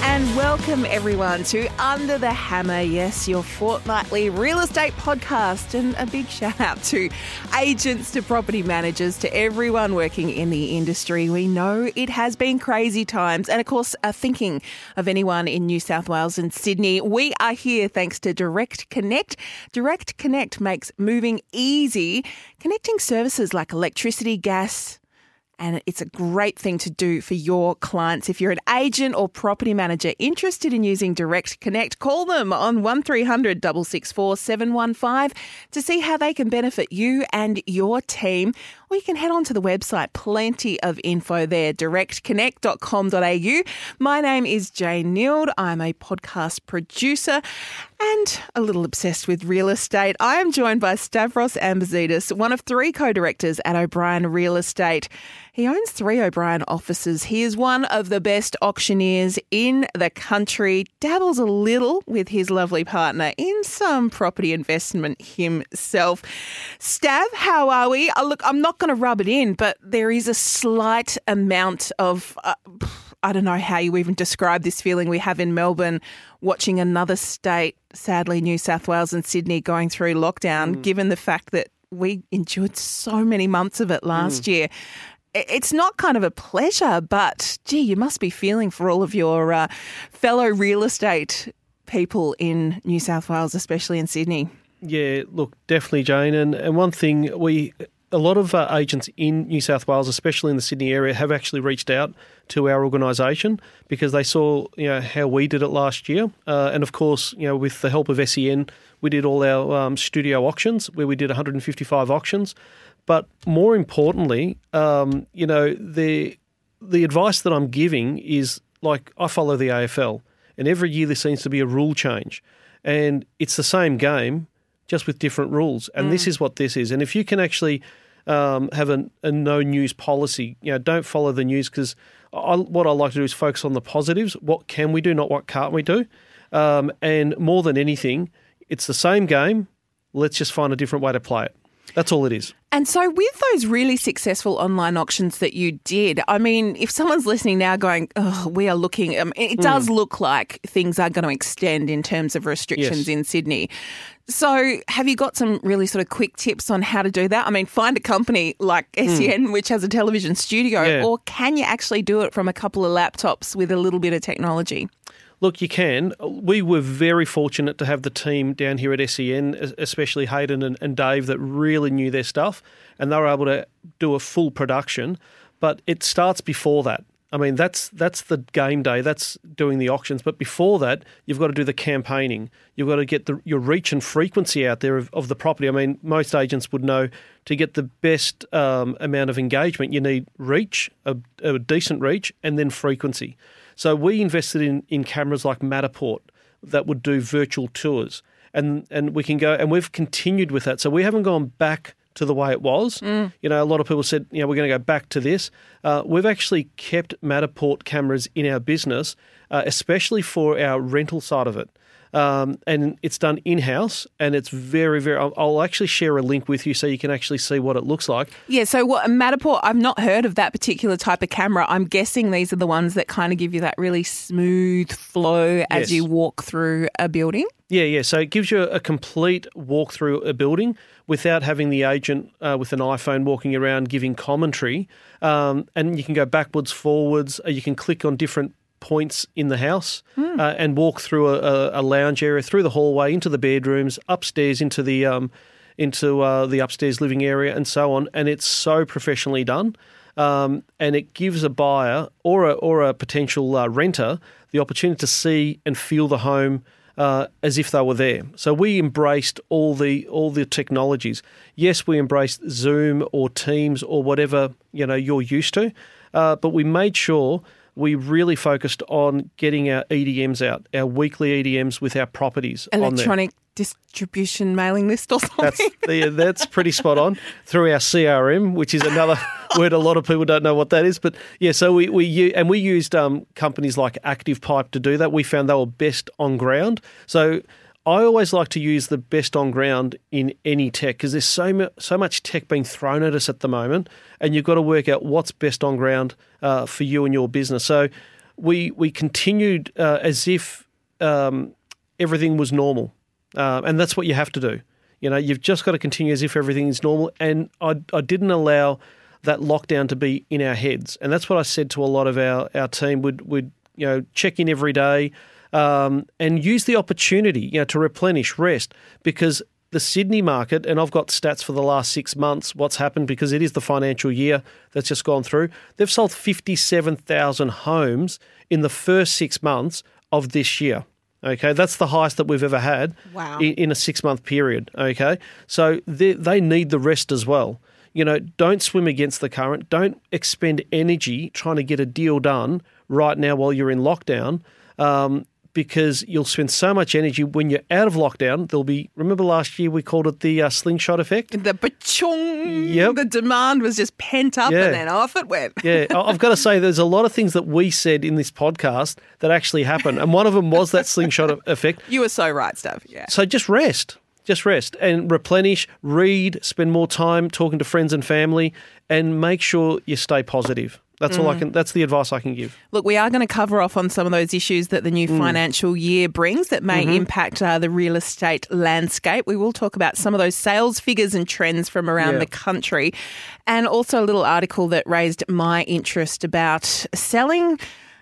And welcome everyone to Under the Hammer. Yes, your fortnightly real estate podcast. And a big shout out to agents, to property managers, to everyone working in the industry. We know it has been crazy times. And of course, uh, thinking of anyone in New South Wales and Sydney, we are here thanks to Direct Connect. Direct Connect makes moving easy, connecting services like electricity, gas, and it's a great thing to do for your clients. If you're an agent or property manager interested in using Direct Connect, call them on 1300 664 715 to see how they can benefit you and your team. Or you can head on to the website, plenty of info there, directconnect.com.au. My name is Jane Neild. I'm a podcast producer and a little obsessed with real estate. I am joined by Stavros Ambatzidis, one of three co directors at O'Brien Real Estate. He owns three O'Brien offices. He is one of the best auctioneers in the country, dabbles a little with his lovely partner in some property investment himself. Stav, how are we? Uh, look, I'm not going to rub it in, but there is a slight amount of. Uh, I don't know how you even describe this feeling we have in Melbourne watching another state, sadly, New South Wales and Sydney, going through lockdown, mm. given the fact that we endured so many months of it last mm. year. It's not kind of a pleasure, but gee, you must be feeling for all of your uh, fellow real estate people in New South Wales, especially in Sydney. Yeah, look, definitely, Jane. And, and one thing we a lot of uh, agents in New South Wales, especially in the Sydney area, have actually reached out to our organisation because they saw you know how we did it last year, uh, and of course you know with the help of SEN, we did all our um, studio auctions where we did 155 auctions. But more importantly, um, you know the the advice that I'm giving is like I follow the AFL, and every year there seems to be a rule change, and it's the same game just with different rules. And mm. this is what this is. And if you can actually um, have a, a, no news policy, you know, don't follow the news because what I like to do is focus on the positives. What can we do, not what can't we do? Um, and more than anything, it's the same game. Let's just find a different way to play it. That's all it is. And so, with those really successful online auctions that you did, I mean, if someone's listening now going, oh, we are looking, um, it does mm. look like things are going to extend in terms of restrictions yes. in Sydney. So, have you got some really sort of quick tips on how to do that? I mean, find a company like SEN, mm. which has a television studio, yeah. or can you actually do it from a couple of laptops with a little bit of technology? Look, you can. We were very fortunate to have the team down here at SEN, especially Hayden and, and Dave, that really knew their stuff and they were able to do a full production. But it starts before that. I mean, that's that's the game day. That's doing the auctions. But before that, you've got to do the campaigning. You've got to get the, your reach and frequency out there of, of the property. I mean, most agents would know to get the best um, amount of engagement, you need reach, a, a decent reach, and then frequency. So we invested in, in cameras like Matterport that would do virtual tours. And, and we can go, and we've continued with that. So we haven't gone back to the way it was. Mm. You know, a lot of people said, you know, we're going to go back to this. Uh, we've actually kept Matterport cameras in our business, uh, especially for our rental side of it. Um, and it's done in house, and it's very, very. I'll, I'll, actually share a link with you so you can actually see what it looks like. Yeah. So, what Matterport? I've not heard of that particular type of camera. I'm guessing these are the ones that kind of give you that really smooth flow as yes. you walk through a building. Yeah, yeah. So it gives you a complete walk through a building without having the agent uh, with an iPhone walking around giving commentary. Um, and you can go backwards, forwards. Uh, you can click on different points in the house mm. uh, and walk through a, a, lounge area, through the hallway, into the bedrooms, upstairs into the um, into uh, the upstairs living area, and so on. And it's so professionally done, um, and it gives a buyer or a or a potential uh, renter the opportunity to see and feel the home. Uh, as if they were there. So we embraced all the all the technologies. Yes, we embraced Zoom or Teams or whatever you know you're used to, uh, but we made sure we really focused on getting our EDMs out, our weekly EDMs with our properties. Electronic distribution mailing list or something. That's the, that's pretty spot on through our CRM, which is another word a lot of people don't know what that is. But yeah, so we we and we used um, companies like Active Pipe to do that. We found they were best on ground. So I always like to use the best on ground in any tech because there's so mu- so much tech being thrown at us at the moment, and you've got to work out what's best on ground uh, for you and your business. So we we continued uh, as if um, everything was normal, um, and that's what you have to do. You know, you've just got to continue as if everything is normal. And I, I didn't allow that lockdown to be in our heads, and that's what I said to a lot of our our team. Would would you know check in every day um, and use the opportunity, you know, to replenish, rest, because the Sydney market, and I've got stats for the last six months, what's happened because it is the financial year that's just gone through. They've sold 57,000 homes in the first six months of this year. Okay, that's the highest that we've ever had Wow. in, in a six month period. Okay, so they, they need the rest as well. You know, don't swim against the current. Don't expend energy trying to get a deal done right now while you're in lockdown. Um, because you'll spend so much energy when you're out of lockdown. There'll be, remember last year we called it the uh, slingshot effect? the ba-chung, Yep. the demand was just pent up Yeah. and then off it went. Yeah, I've got to say, there's a lot of things that we said in this podcast that actually happened. And one of them was that slingshot effect. You were so right, Stav. Yeah. So just rest. Just rest and replenish, read, spend more time talking to friends and family, and make sure you stay positive. That's all I mm. can. That's the advice I can give. Look, we are going to cover off on some of those issues that the new mm. financial year brings that may mm-hmm. impact uh, the real estate landscape. We will talk about some of those sales figures and trends from around Yeah. the country, and also a little article that raised my interest about selling.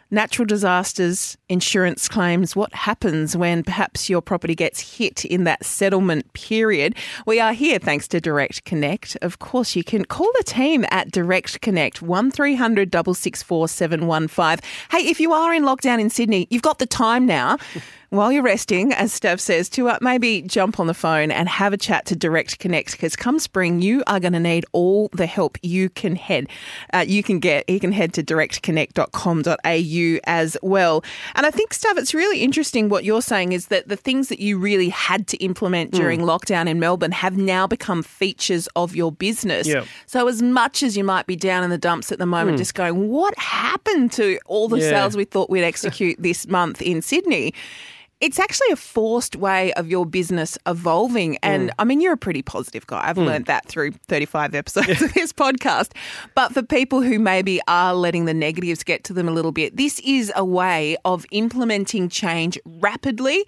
Natural disasters, insurance claims, what happens when perhaps your property gets hit in that settlement period? We are here thanks to Direct Connect. Of course, you can call the team at Direct Connect 1300 664 715. Hey, if you are in lockdown in Sydney, you've got the time now. While you're resting, as Stav says, to uh, maybe jump on the phone and have a chat to Direct Connect because come spring, you are going to need all the help you can head, uh, you can get. You can head to directconnect.com.au as well. And I think, Stav, it's really interesting what you're saying is that the things that you really had to implement during lockdown in Melbourne have now become features of your business. Yeah. So as much as you might be down in the dumps at the moment, just going, what happened to all the Yeah. sales we thought we'd execute this month in Sydney? It's actually a forced way of your business evolving. And mm. I mean, you're a pretty positive guy. I've mm. learned that through 35 episodes of this podcast. But for people who maybe are letting the negatives get to them a little bit, this is a way of implementing change rapidly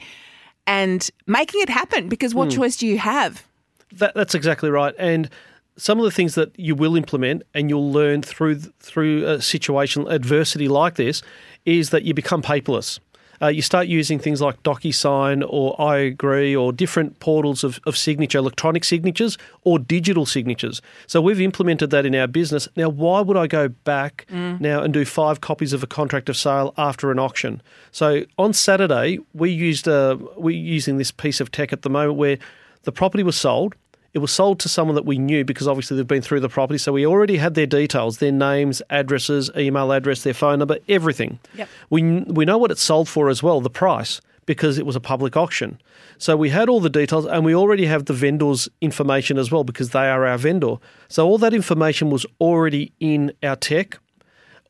and making it happen because what mm. choice do you have? That, that's exactly right. And some of the things that you will implement and you'll learn through through a situation adversity like this is that you become paperless. Uh, you start using things like DocuSign or I Agree or different portals of, of signature, electronic signatures or digital signatures. So we've implemented that in our business. Now, why would I go back now and do five copies of a contract of sale after an auction? So on Saturday, we used uh, we're using this piece of tech at the moment where the property was sold. It was sold to someone that we knew because obviously they've been through the property. So we already had their details, their names, addresses, email address, their phone number, everything. Yep. We, we know what it sold for as well, the price, because it was a public auction. So we had all the details and we already have the vendor's information as well because they are our vendor. So all that information was already in our tech.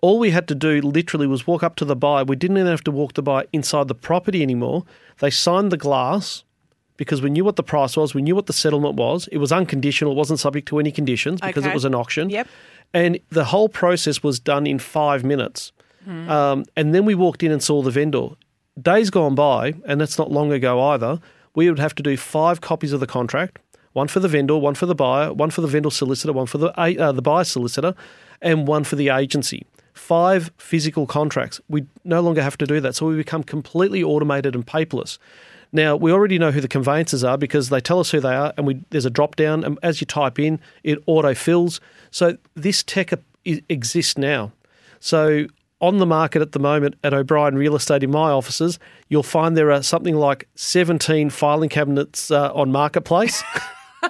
All we had to do literally was walk up to the buyer. We didn't even have to walk the buyer inside the property anymore. They signed the glass because we knew what the price was, we knew what the settlement was. It was unconditional, it wasn't subject to any conditions because Okay. it was an auction. Yep. And the whole process was done in five minutes. Um, and then we walked in and saw the vendor. Days gone by, and that's not long ago either, we would have to do five copies of the contract one for the vendor, one for the buyer, one for the vendor solicitor, one for the, uh, the buyer solicitor, and one for the agency. Five physical contracts. We no longer have to do that. So we become completely automated and paperless. Now, we already know who the conveyancers are because they tell us who they are, and we, there's a drop down, and as you type in, it auto fills. So this tech exists now. So on the market at the moment at O'Brien Real Estate in my offices, you'll find there are something like 17 filing cabinets uh, on Marketplace.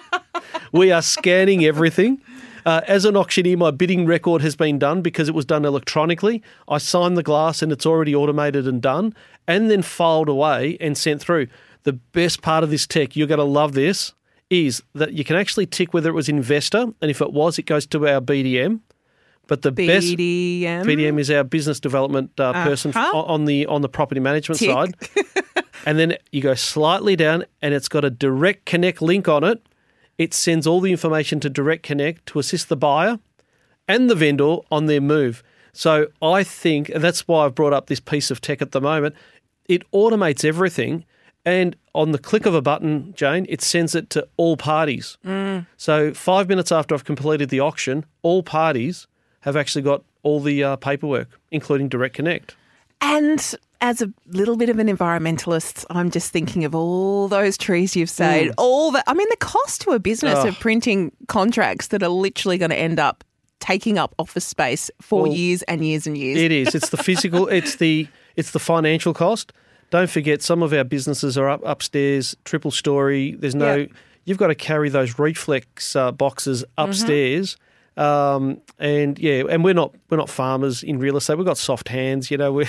we are scanning everything. Uh, as an auctioneer, my bidding record has been done because it was done electronically. I signed the glass and it's already automated and done, and then filed away and sent through. The best part of this tech, you're going to love this, is that you can actually tick whether it was investor, and if it was, it goes to our BDM. But the best BDM. BDM is our business development uh, person Uh-huh. f- on the on the property management Tick. side. and then you go slightly down, and it's got a direct connect link on it. It sends all the information to Direct Connect to assist the buyer and the vendor on their move. So I think, and that's why I've brought up this piece of tech at the moment. It automates everything, and on the click of a button, Jane, it sends it to all parties. So five minutes after I've completed the auction, all parties have actually got all the uh, paperwork, including Direct Connect. And as a little bit of an environmentalist, I'm just thinking of all those trees you've saved, all that. I mean, the cost to a business Mm. Oh. of printing contracts that are literally going to end up taking up office space for Well, years and years and years. It is. It's the physical. it's the it's the financial cost. Don't forget, some of our businesses are up upstairs, triple story. There's no. Yep. You've got to carry those reflex uh, boxes upstairs. Um, and yeah, and we're not we're not farmers in real estate. We've got soft hands, you know. We're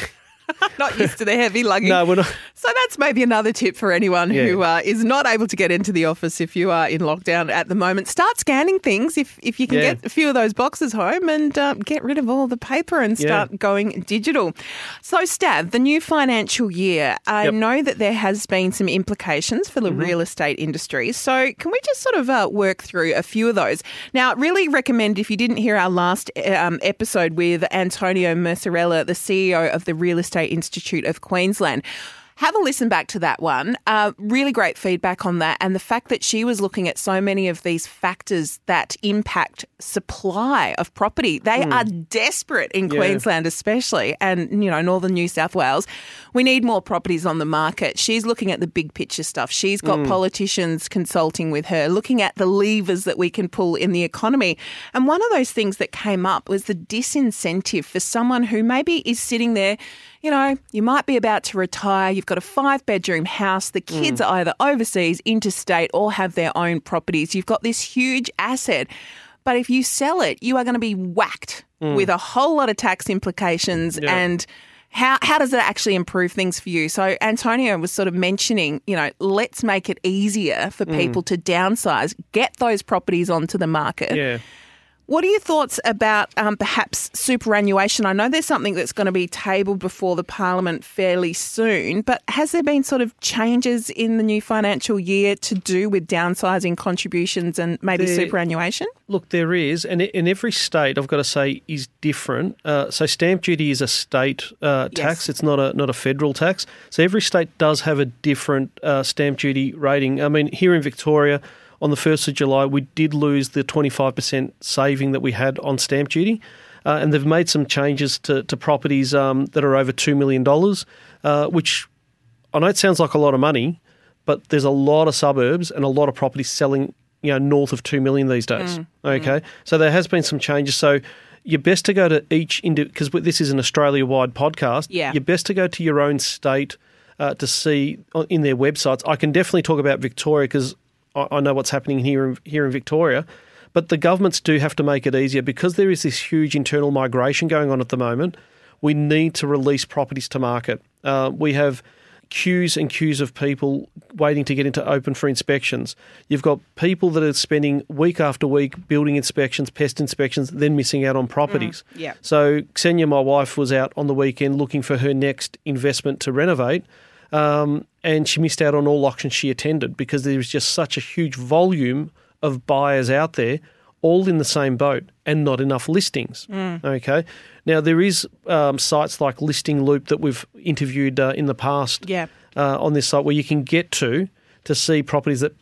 not used to the heavy luggage. no, we're not. So that's maybe another tip for anyone who uh, is not able to get into the office if you are in lockdown at the moment. Start scanning things if, if you can Yeah. get a few of those boxes home and uh, get rid of all the paper and Yeah. start going digital. So, Stav, the new financial year, I Yep. Mm-hmm. know that there has been some implications for the real estate industry. So, can we just sort of uh, work through a few of those? Now, really recommend if you didn't hear our last um, episode with Antonia Mercorella, the CEO of the Real Estate Institute of Queensland. Have a listen back to that one. Uh, really great feedback on that. And the fact that she was looking at so many of these factors that impact supply of property. They are desperate in Yeah. Queensland, especially, and, you know, northern New South Wales. We need more properties on the market. She's looking at the big picture stuff. She's got politicians consulting with her, looking at the levers that we can pull in the economy. And one of those things that came up was the disincentive for someone who maybe is sitting there you know, you might be about to retire, you've got a five bedroom house, the kids mm. are either overseas, interstate, or have their own properties. You've got this huge asset. But if you sell it, you are going to be whacked mm. with a whole lot of tax implications Yeah. and how, how does it actually improve things for you? So Antonia was sort of mentioning, you know, let's make it easier for mm. people to downsize, get those properties onto the market. Yeah. What are your thoughts about um, perhaps superannuation? I know there's something that's going to be tabled before the Parliament fairly soon, but has there been sort of changes in the new financial year to do with downsizing contributions and maybe There- superannuation? Look, there is, and in every state, I've got to say, is different. Uh, so, stamp duty is a state uh, tax; Yes. it's not a not a federal tax. So, every state does have a different uh, stamp duty rating. I mean, here in Victoria, on the first of July, we did lose the twenty five percent saving that we had on stamp duty, uh, and they've made some changes to to properties um, that are over two million dollars, uh, which I know it sounds like a lot of money, but there's a lot of suburbs and a lot of properties selling, you know, north of two million these days. Okay, so there has been some changes. So you're best to go to each because this is an Australia-wide podcast. Yeah. you're best to go to your own state uh, to see in their websites. I can definitely talk about Victoria because I, I know what's happening here in, here in Victoria. But the governments do have to make it easier because there is this huge internal migration going on at the moment. We need to release properties to market. Uh, we have queues and queues of people waiting to get into open for inspections. You've got people that are spending week after week building inspections, pest inspections, then missing out on properties. yeah. So Xenia, my wife, was out on the weekend looking for her next investment to renovate. Um, and she missed out on all auctions she attended because there was just such a huge volume of buyers out there, all in the same boat, and not enough listings. Okay, now there is um, sites like Listing Loop that we've interviewed uh, in the past Yeah. uh, on this site where you can get to to see properties that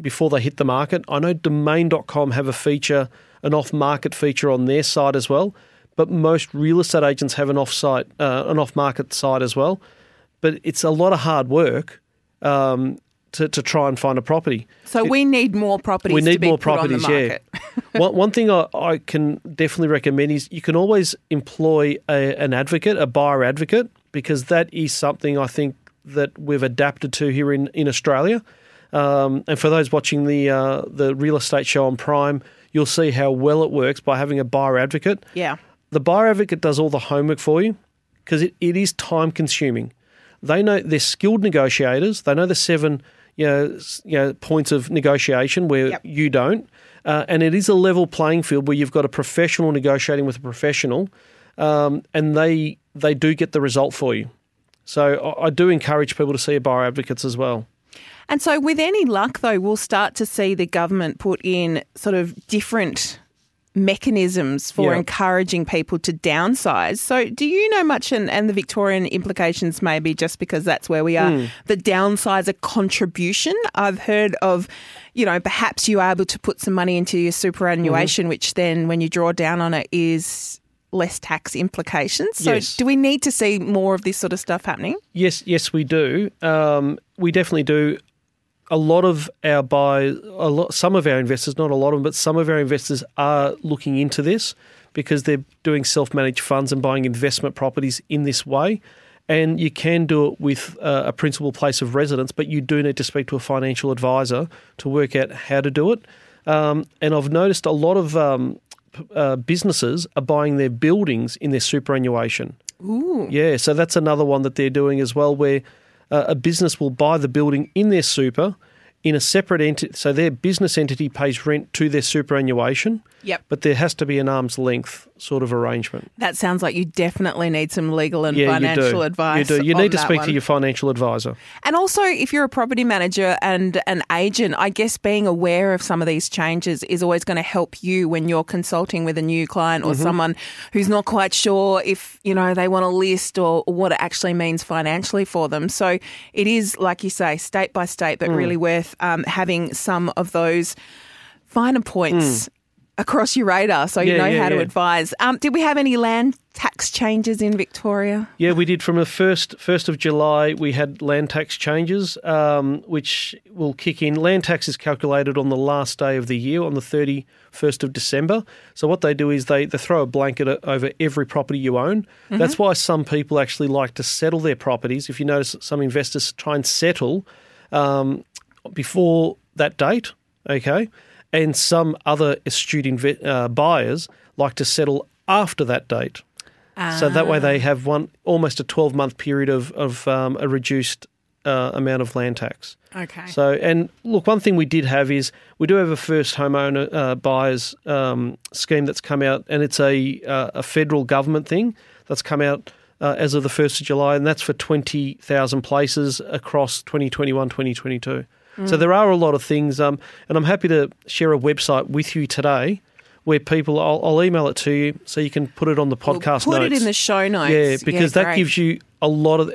before they hit the market. I know Domain.com have a feature, an off-market feature on their site as well, but most real estate agents have an off-site, uh, an off-market site as well. But it's a lot of hard work um, to, to try and find a property. So we need more properties We to need be more put on the properties, yeah. one, one thing I, I can definitely recommend is you can always employ a, an advocate, a buyer advocate, because that is something I think that we've adapted to here in, in Australia. Um, and for those watching the uh, the real estate show on Prime, you'll see how well it works by having a buyer advocate. Yeah. The buyer advocate does all the homework for you because it, it is time consuming. They know they're skilled negotiators. They know the seven you know, you know points of negotiation where Yep. you don't, uh, and it is a level playing field where you've got a professional negotiating with a professional, um, and they they do get the result for you. So I, I do encourage people to see buyer advocates as well. And so, with any luck, though, we'll start to see the government put in sort of different mechanisms for Yeah. encouraging people to downsize. So, do you know much, and, and the Victorian implications, maybe just because that's where we are, Hmm. the downsizer contribution? I've heard of, you know, perhaps you are able to put some money into your superannuation, Mm-hmm. which then, when you draw down on it, is less tax implications. So, Yes. do we need to see more of this sort of stuff happening? Yes, yes, we do. Um, we definitely do. A lot of our buy, a lot, some of our investors, not a lot of them, but some of our investors are looking into this because they're doing self-managed funds and buying investment properties in this way. And you can do it with uh, a principal place of residence, but you do need to speak to a financial advisor to work out how to do it. Um, and I've noticed a lot of um, uh, businesses are buying their buildings in their superannuation. Ooh. Yeah, so that's another one that they're doing as well, where uh, a business will buy the building in their super in a separate entity. So their business entity pays rent to their superannuation, Yep. but there has to be an arm's length sort of arrangement. That sounds like you definitely need some legal and yeah, financial you do. advice. You do. You need to speak one. to your financial advisor. And also, if you're a property manager and an agent, I guess being aware of some of these changes is always going to help you when you're consulting with a new client Mm-hmm. or someone who's not quite sure if, you know, they want to list or, what it actually means financially for them. So it is, like you say, state by state, Mm. but really worth um, having some of those finer points across your radar so you Mm. Yeah, know yeah, how to yeah. advise. Um, did we have any land tax changes in Victoria? Yeah, we did from the first first of July. We had land tax changes, um, which will kick in. Land tax is calculated on the last day of the year, on the thirty first of December. So what they do is they they throw a blanket over every property you own. That's why some people actually like to settle their properties. If you notice, some investors try and settle um, before that date. Okay, and some other astute inve- uh, buyers like to settle after that date. So that way they have one almost a 12 month period of, of um, a reduced uh, amount of land tax. Okay. So, and look, one thing we did have is we do have a first homeowner uh, buyers um, scheme that's come out, and it's a, uh, a federal government thing that's come out uh, as of the 1st of July, and that's for 20,000 places across 2021 2022. So there are a lot of things, um, and I'm happy to share a website with you today where people, I'll, I'll email it to you so you can put it on the We'll podcast put notes. it in the show notes. Yeah, because that gives you a lot of.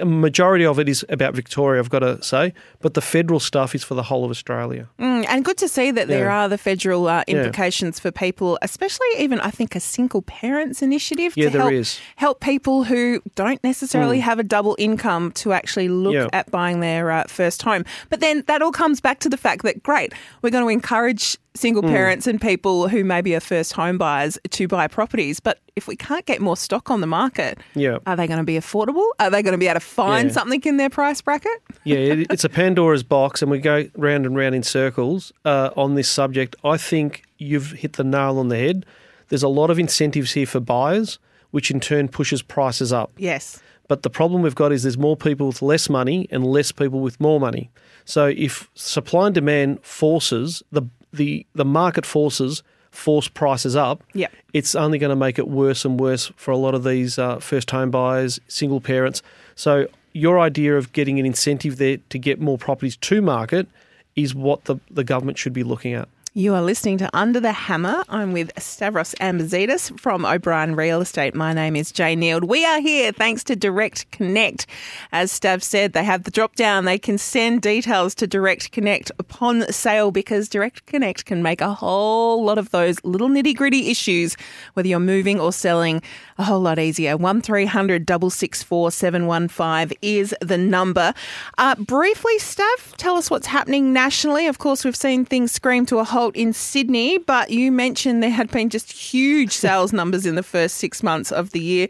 A majority of it is about Victoria, I've got to say, but the federal stuff is for the whole of Australia. Mm, and good to see that there Yeah. are the federal uh, Yeah. implications for people, especially even I think a single parents initiative Yeah, to there help is. help people who don't necessarily have a double income to actually look Yeah. at buying their uh, first home. But then that all comes back to the fact that great, we're going to encourage single Hmm. parents and people who maybe are first home buyers to buy properties. But if we can't get more stock on the market, Yeah. are they going to be affordable? Are they going to be able to find Yeah. something in their price bracket? Yeah, it, it's a Pandora's box, and we go round and round in circles uh, on this subject. I think you've hit the nail on the head. There's a lot of incentives here for buyers, which in turn pushes prices up. Yes. But the problem we've got is there's more people with less money and less people with more money. So if supply and demand forces the the the market forces force prices up, Yep. it's only going to make it worse and worse for a lot of these uh, first home buyers, single parents. So your idea of getting an incentive there to get more properties to market is what the, the government should be looking at. You are listening to Under the Hammer. I'm with Stavros Ambatzidis from O'Brien Real Estate. My name is Jane Neild. We are here thanks to Direct Connect. As Stav said, they have the drop down. They can send details to Direct Connect upon sale because Direct Connect can make a whole lot of those little nitty gritty issues, whether you're moving or selling, a whole lot easier. 1300 664 715 is the number. Uh, briefly, Stav, tell us what's happening nationally. Of course, we've seen things scream to a in Sydney, but you mentioned there had been just huge sales numbers in the first six months of the year.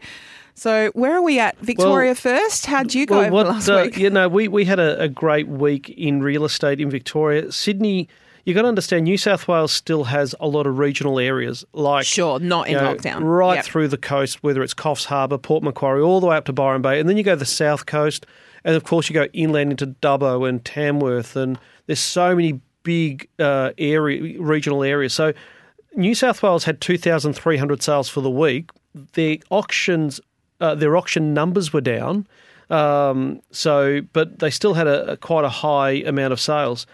So where are we at? Victoria Well- first. How'd you go Well, what, last uh, week? You know, we, we had a, a great week in real estate in Victoria. Sydney, you got to understand, New South Wales still has a lot of regional areas like Sure, not in know, lockdown. right Yep. through the coast, whether it's Coffs Harbour, Port Macquarie, all the way up to Byron Bay, and then you go to the south coast, and of course you go inland into Dubbo and Tamworth, and there's so many big uh, area regional area. So New South Wales had 2,300 sales for the week. Their auctions, uh, their auction numbers were down. Um, so, but they still had a, a quite a high amount of sales.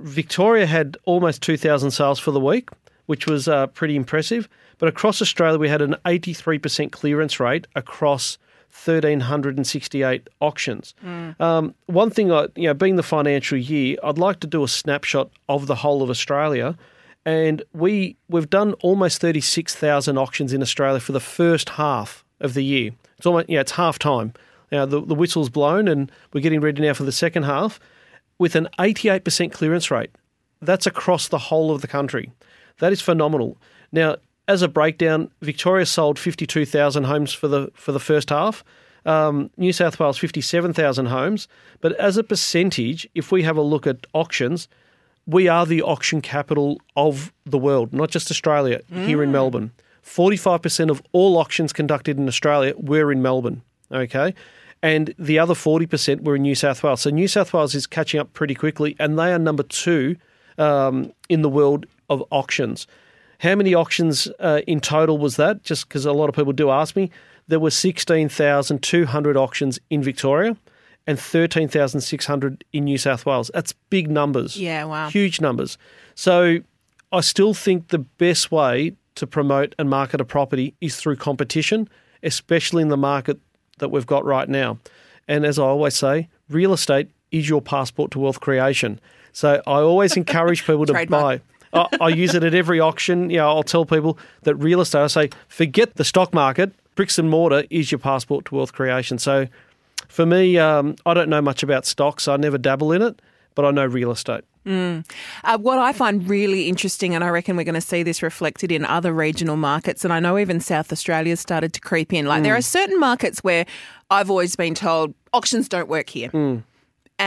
Victoria had almost 2,000 sales for the week, which was uh, pretty impressive. But across Australia, we had an 83% clearance rate across 1,368 auctions. Um, one thing, I, you know, being the financial year, I'd like to do a snapshot of the whole of Australia. And we, we've done almost 36,000 auctions in Australia for the first half of the year. It's almost, yeah, it's half time. Now, the, the whistle's blown and we're getting ready now for the second half with an 88% clearance rate. That's across the whole of the country. That is phenomenal. Now, as a breakdown, Victoria sold 52,000 homes for the for the first half. Um, New South Wales 57,000 homes. But as a percentage, if we have a look at auctions, we are the auction capital of the world, not just Australia, here in Melbourne. 45% of all auctions conducted in Australia were in Melbourne, okay? And the other 40% were in New South Wales. So New South Wales is catching up pretty quickly, and they are number two um, in the world of auctions. How many auctions uh, in total was that? Just because a lot of people do ask me. There were 16,200 auctions in Victoria and 13,600 in New South Wales. That's big numbers. Yeah, wow. Huge numbers. So I still think the best way to promote and market a property is through competition, especially in the market that we've got right now. And as I always say, real estate is your passport to wealth creation. So I always encourage people to buy. I, I use it at every auction. You know, I'll tell people that real estate. I say, forget the stock market. Bricks and mortar is your passport to wealth creation. So, for me, um, I don't know much about stocks. I never dabble in it, but I know real estate. Uh, what I find really interesting, and I reckon we're going to see this reflected in other regional markets, and I know even South Australia's started to creep in. Like Mm. there are certain markets where I've always been told auctions don't work here.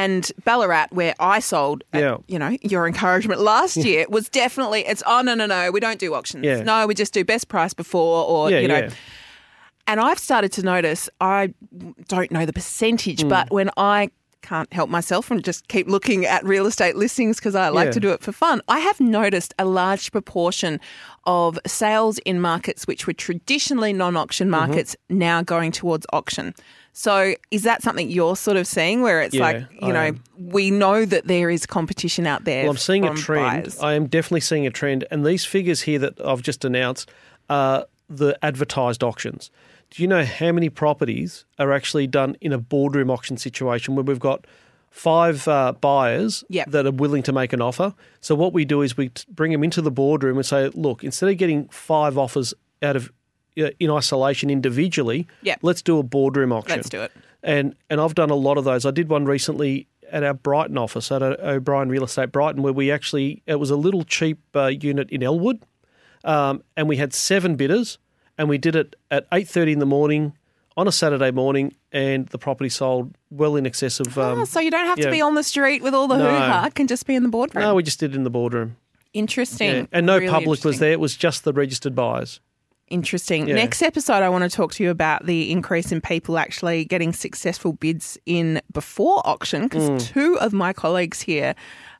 And Ballarat, where I sold, at, Mm. Yeah. you know, your encouragement last year was definitely it's oh no no no we don't do auctions Yeah. no we just do best price before or Yeah, you know and I've started to notice, I don't know the percentage, Hmm. but when I can't help myself and just keep looking at real estate listings because I like Yeah. to do it for fun, I have noticed a large proportion of sales in markets which were traditionally non Mm-hmm. auction markets now going towards auction. So is that something you're sort of seeing where it's Yeah, like, you I know, am. we know that there is competition out there? Well, I'm seeing a trend. buyers. I am definitely seeing a trend. And these figures here that I've just announced are the advertised auctions. Do you know how many properties are actually done in a boardroom auction situation where we've got five uh, buyers Yep. that are willing to make an offer? So, what we do is we t- bring them into the boardroom and say, look, instead of getting five offers out of uh, in isolation individually, Yep. let's do a boardroom auction. Let's do it. And and I've done a lot of those. I did one recently at our Brighton office at O'Brien Real Estate Brighton, where we actually it was a little cheap uh, unit in Elwood, um, and we had seven bidders, and we did it at eight thirty in the morning on a Saturday morning, and the property sold well in excess of. Um, Oh, so you don't have yeah. to be on the street with all the No. hoo ha, can just be in the boardroom. no, we just did it in the boardroom. Interesting. Yeah. And no Really public was there. It was just the registered buyers. Interesting. Yeah. Next episode, I want to talk to you about the increase in people actually getting successful bids in before auction because Mm. two of my colleagues here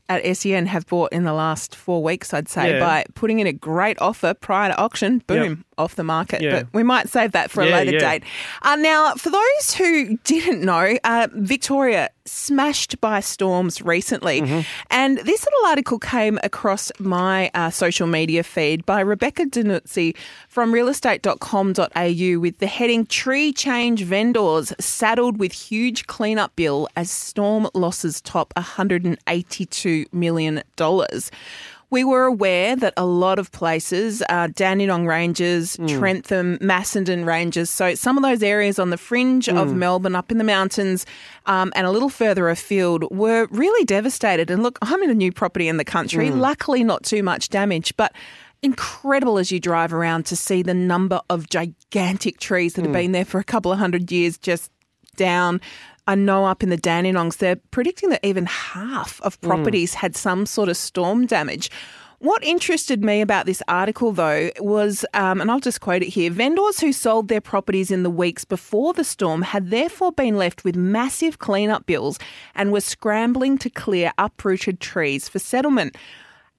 at SEN have bought in the last four weeks, I'd say, Yeah. by putting in a great offer prior to auction, boom, off the market. Yeah. But we might save that for a Yeah, later yeah. date. Uh, now, for those who didn't know, uh, Victoria smashed by storms recently. Mm-hmm. And this little article came across my uh, social media feed by Rebecca Danuzzi from realestate.com.au with the heading Tree Change Vendors Saddled with Huge Cleanup Bill as Storm Losses Top $182 million. We were aware that a lot of places, uh, Dandenong Ranges, Trentham, Macedon Ranges, so some of those areas on the fringe of Melbourne, up in the mountains, um, and a little further afield, were really devastated. And look, I'm in a new property in the country, luckily not too much damage, but incredible as you drive around to see the number of gigantic trees that have been there for a couple of hundred years just down. I know up in the Dandenongs, they're predicting that even half of properties had some sort of storm damage. What interested me about this article, though, was, um, and I'll just quote it here vendors who sold their properties in the weeks before the storm had therefore been left with massive cleanup bills and were scrambling to clear uprooted trees for settlement.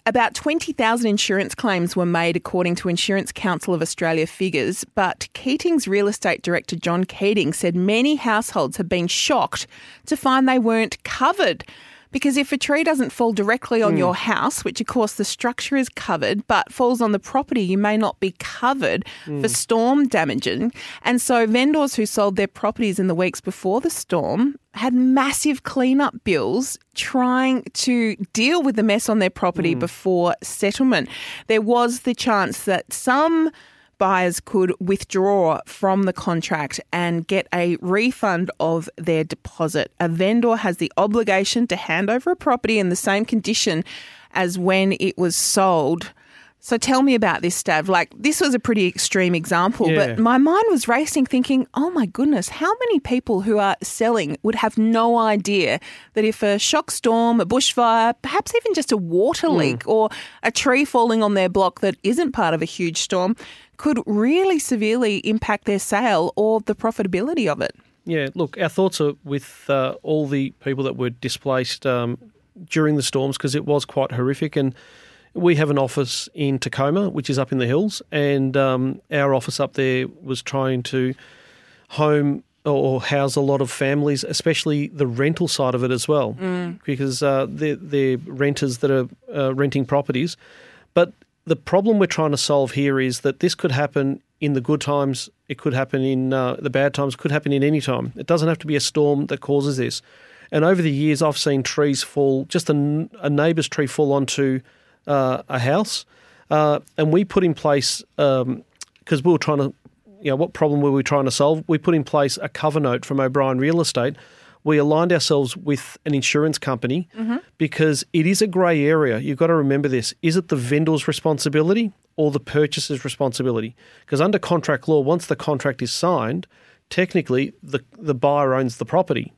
About 20,000 insurance claims were made according to Insurance Council of Australia figures, but Keating's real estate director John Keating said many households have been shocked to find they weren't covered. Because if a tree doesn't fall directly on hmm. your house, which of course the structure is covered, but falls on the property, you may not be covered hmm. for storm damaging. And so vendors who sold their properties in the weeks before the storm had massive cleanup bills trying to deal with the mess on their property hmm. before settlement. There was the chance that some buyers could withdraw from the contract and get a refund of their deposit. A vendor has the obligation to hand over a property in the same condition as when it was sold. So tell me about this, Stav. Like, this was a pretty extreme example, Yeah. but my mind was racing thinking, oh my goodness, how many people who are selling would have no idea that if a shock storm, a bushfire, perhaps even just a water hmm. leak or a tree falling on their block that isn't part of a huge storm could really severely impact their sale or the profitability of it? Yeah, look, our thoughts are with uh, all the people that were displaced um, during the storms because it was quite horrific. And we have an office in Tecoma, which is up in the hills, and um, our office up there was trying to home or house a lot of families, especially the rental side of it as well, because uh, they're, they're renters that are uh, renting properties. But the problem we're trying to solve here is that this could happen in the good times, it could happen in uh, the bad times, could happen in any time. It doesn't have to be a storm that causes this. And over the years, I've seen trees fall, just a neighbour's tree fall onto uh, a house. Uh, and we put in place, because we were trying to, you know, what problem were we trying to solve? We put in place a cover note from O'Brien Real Estate. We aligned ourselves with an insurance company mm-hmm. because it is a grey area. You've got to remember this. Is it the vendor's responsibility or the purchaser's responsibility? Because under contract law, once the contract is signed, technically the, the buyer owns the property.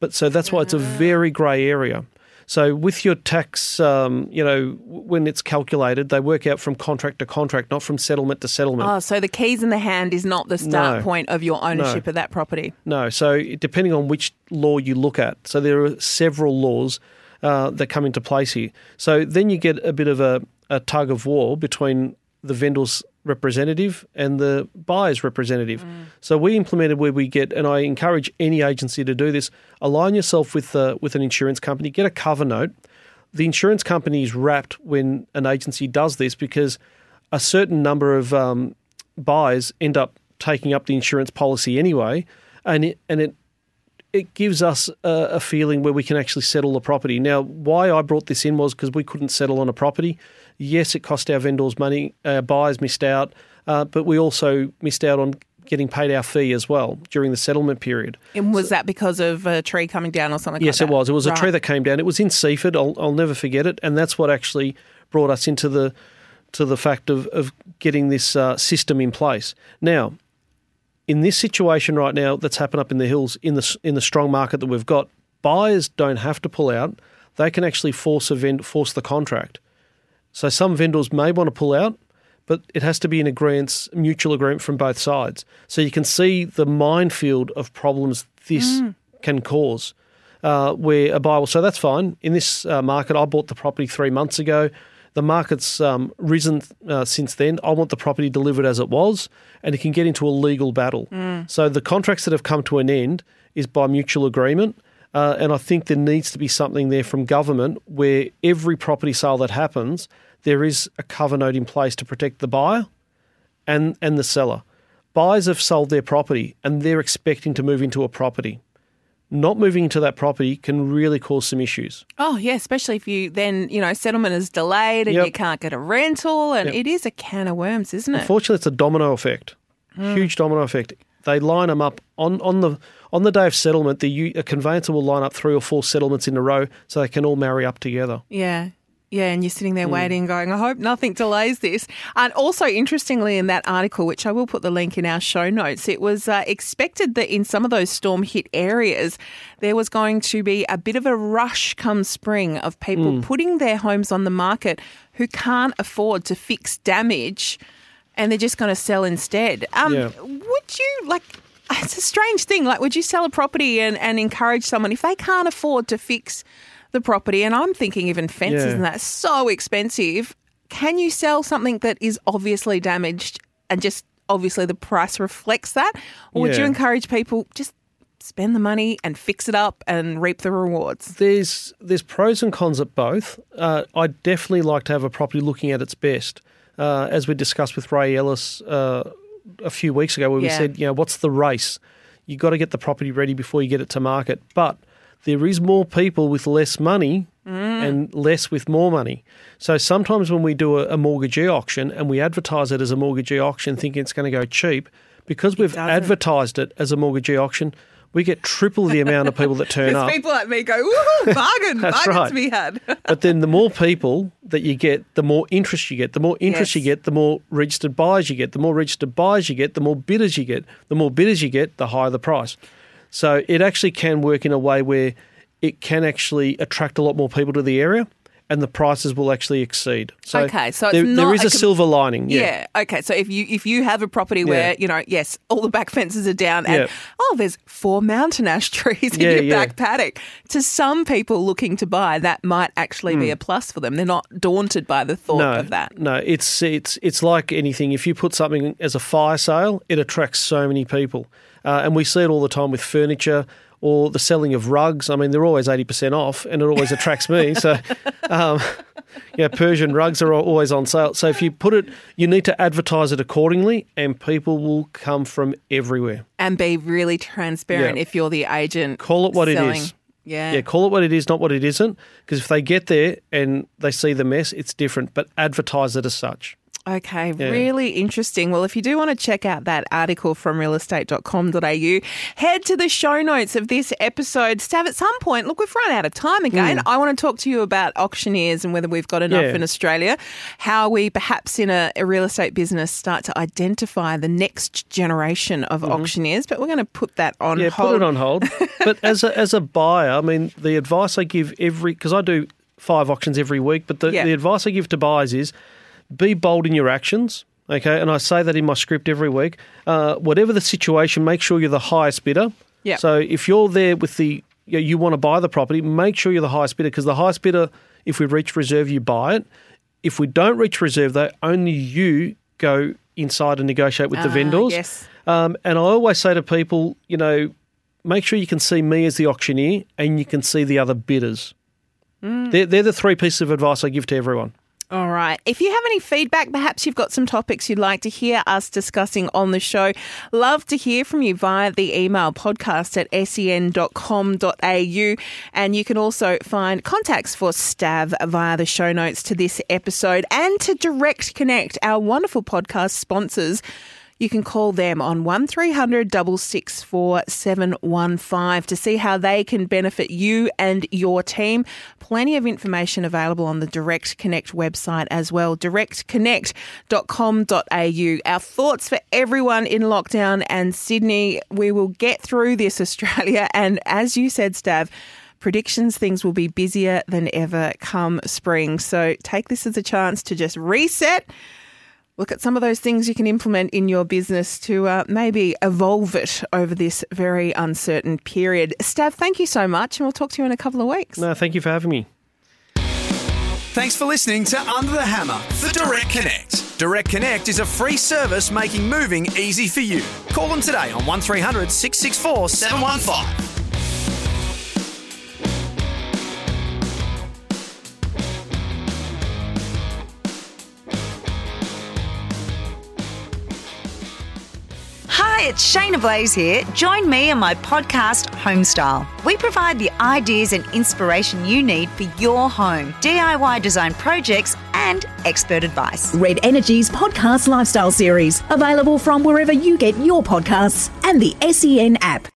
But so that's why it's a ah. very grey area. So with your tax, um, you know, when it's calculated, they work out from contract to contract, not from settlement to settlement. Oh, so the keys in the hand is not the start No. point of your ownership of that property. No. So depending on which law you look at, so there are several laws uh, that come into place here. So then you get a bit of a, a tug of war between the vendor's representative and the buyer's representative. So we implemented where we get, and I encourage any agency to do this: align yourself with uh, with an insurance company, get a cover note. The insurance company is wrapped when an agency does this because a certain number of um, buyers end up taking up the insurance policy anyway, and it and it it gives us a, a feeling where we can actually settle the property. Now, why I brought this in was because we couldn't settle on a property. Yes, it cost our vendors money. Our buyers missed out, uh, but we also missed out on getting paid our fee as well during the settlement period. And was that because of a tree coming down or something Yes, like it was. It was a tree that came down. It was in Seaford. I'll, I'll never forget it, and that's what actually brought us into the to the fact of of getting this uh, system in place. Now, in this situation right now that's happened up in the hills in the in the strong market that we've got, buyers don't have to pull out. They can actually force a vend- force the contract. So some vendors may want to pull out, but it has to be an agreement, mutual agreement from both sides. So you can see the minefield of problems this can cause. Uh, where a buyer will say, that's fine. In this uh, market, I bought the property three months ago. The market's um, risen uh, since then. I want the property delivered as it was, and it can get into a legal battle. So the contracts that have come to an end is by mutual agreement. Uh, and I think there needs to be something there from government where every property sale that happens, there is a cover note in place to protect the buyer and, and the seller. Buyers have sold their property and they're expecting to move into a property. Not moving into that property can really cause some issues. Oh, yeah, especially if you then, you know, settlement is delayed and Yep. you can't get a rental. And Yep. it is a can of worms, isn't it? Unfortunately, it's a domino effect, huge domino effect. They line them up on, on the on the day of settlement. The a conveyancer will line up three or four settlements in a row so they can all marry up together. Yeah. Yeah, and you're sitting there waiting, going, I hope nothing delays this. And also, interestingly, in that article, which I will put the link in our show notes, it was uh, expected that in some of those storm hit areas, there was going to be a bit of a rush come spring of people putting their homes on the market who can't afford to fix damage and they're just going to sell instead. Um, Yeah. Would you, like, it's a strange thing. Like, would you sell a property and, and encourage someone if they can't afford to fix the property? And I'm thinking even fences Yeah. and that's so expensive. Can you sell something that is obviously damaged and just obviously the price reflects that? Or would you encourage people just spend the money and fix it up and reap the rewards? there's there's pros and cons at both. Uh, I definitely like to have a property looking at its best, uh, as we discussed with Ray Ellis uh, a few weeks ago, where we said, you know, what's the race? You've got to get the property ready before you get it to market. But there is more people with less money and less with more money. So sometimes when we do a, a mortgagee auction and we advertise it as a mortgagee auction, thinking it's going to go cheap, because we've advertised it as a mortgagee auction, we get triple the amount of people that turn up. people like me go, woohoo, bargain, bargains right. to be had. But then the more people that you get, the more interest you get. The more interest you get, the more registered buyers you get. The more registered buyers you get, the more bidders you get. The more bidders you get, the higher the price. So it actually can work in a way where it can actually attract a lot more people to the area and the prices will actually exceed. So, Okay, so it's there, not there is a a, com- silver lining. Yeah. Yeah. Okay. So if you if you have a property where Yeah. you know yes all the back fences are down and Yeah. oh there's four mountain ash trees in your back paddock to some people looking to buy that might actually be a plus for them. They're not daunted by the thought no, of that. No, it's it's it's like anything. If you put something as a fire sale, it attracts so many people, uh, and we see it all the time with furniture or the selling of rugs. I mean, they're always eighty percent off, and it always attracts me. So, um, yeah, Persian rugs are always on sale. So if you put it, you need to advertise it accordingly, and people will come from everywhere. And be really transparent Yeah. if you're the agent. Call it what it selling. is. Yeah. Yeah, call it what it is, not what it isn't. Because if they get there and they see the mess, it's different. But advertise it as such. Okay, really interesting. Well, if you do want to check out that article from realestate.com.au, head to the show notes of this episode. Stav, at some point, look, we've run out of time again. Mm. I want to talk to you about auctioneers and whether we've got enough Yeah. in Australia, how we perhaps in a, a real estate business start to identify the next generation of mm. auctioneers, but we're going to put that on Yeah, hold. put it on hold. but as a, as a buyer, I mean, the advice I give every because I do five auctions every week, but the, Yeah. the advice I give to buyers is be bold in your actions. Okay, and I say that in my script every week. Uh, whatever the situation, make sure you're the highest bidder. Yeah. So if you're there with the you, know, you want to buy the property, make sure you're the highest bidder because the highest bidder, if we reach reserve, you buy it. If we don't reach reserve, though, only you go inside and negotiate with the Ah, vendors. yes. Um, and I always say to people, you know, make sure you can see me as the auctioneer and you can see the other bidders. Mm. They're, they're the three pieces of advice I give to everyone. All right. If you have any feedback, perhaps you've got some topics you'd like to hear us discussing on the show, love to hear from you via the email podcast at sen.com.au. And you can also find contacts for Stav via the show notes to this episode and to Direct Connect, our wonderful podcast sponsors. You can call them on 1300 664 715 to see how they can benefit you and your team. Plenty of information available on the Direct Connect website as well, directconnect.com.au. Our thoughts for everyone in lockdown and Sydney. We will get through this, Australia. And as you said, Stav, predictions things will be busier than ever come spring. So take this as a chance to just reset look at some of those things you can implement in your business to uh, maybe evolve it over this very uncertain period. Stav, thank you so much, and we'll talk to you in a couple of weeks. No, thank you for having me. Thanks for listening to Under the Hammer for Direct Connect. Direct Connect is a free service making moving easy for you. Call them today on 1300 664 715. Hi, it's Shaynna Blaze here. Join me on my podcast, Homestyle. We provide the ideas and inspiration you need for your home, DIY design projects, and expert advice. Red Energy's podcast lifestyle series, available from wherever you get your podcasts and the SEN app.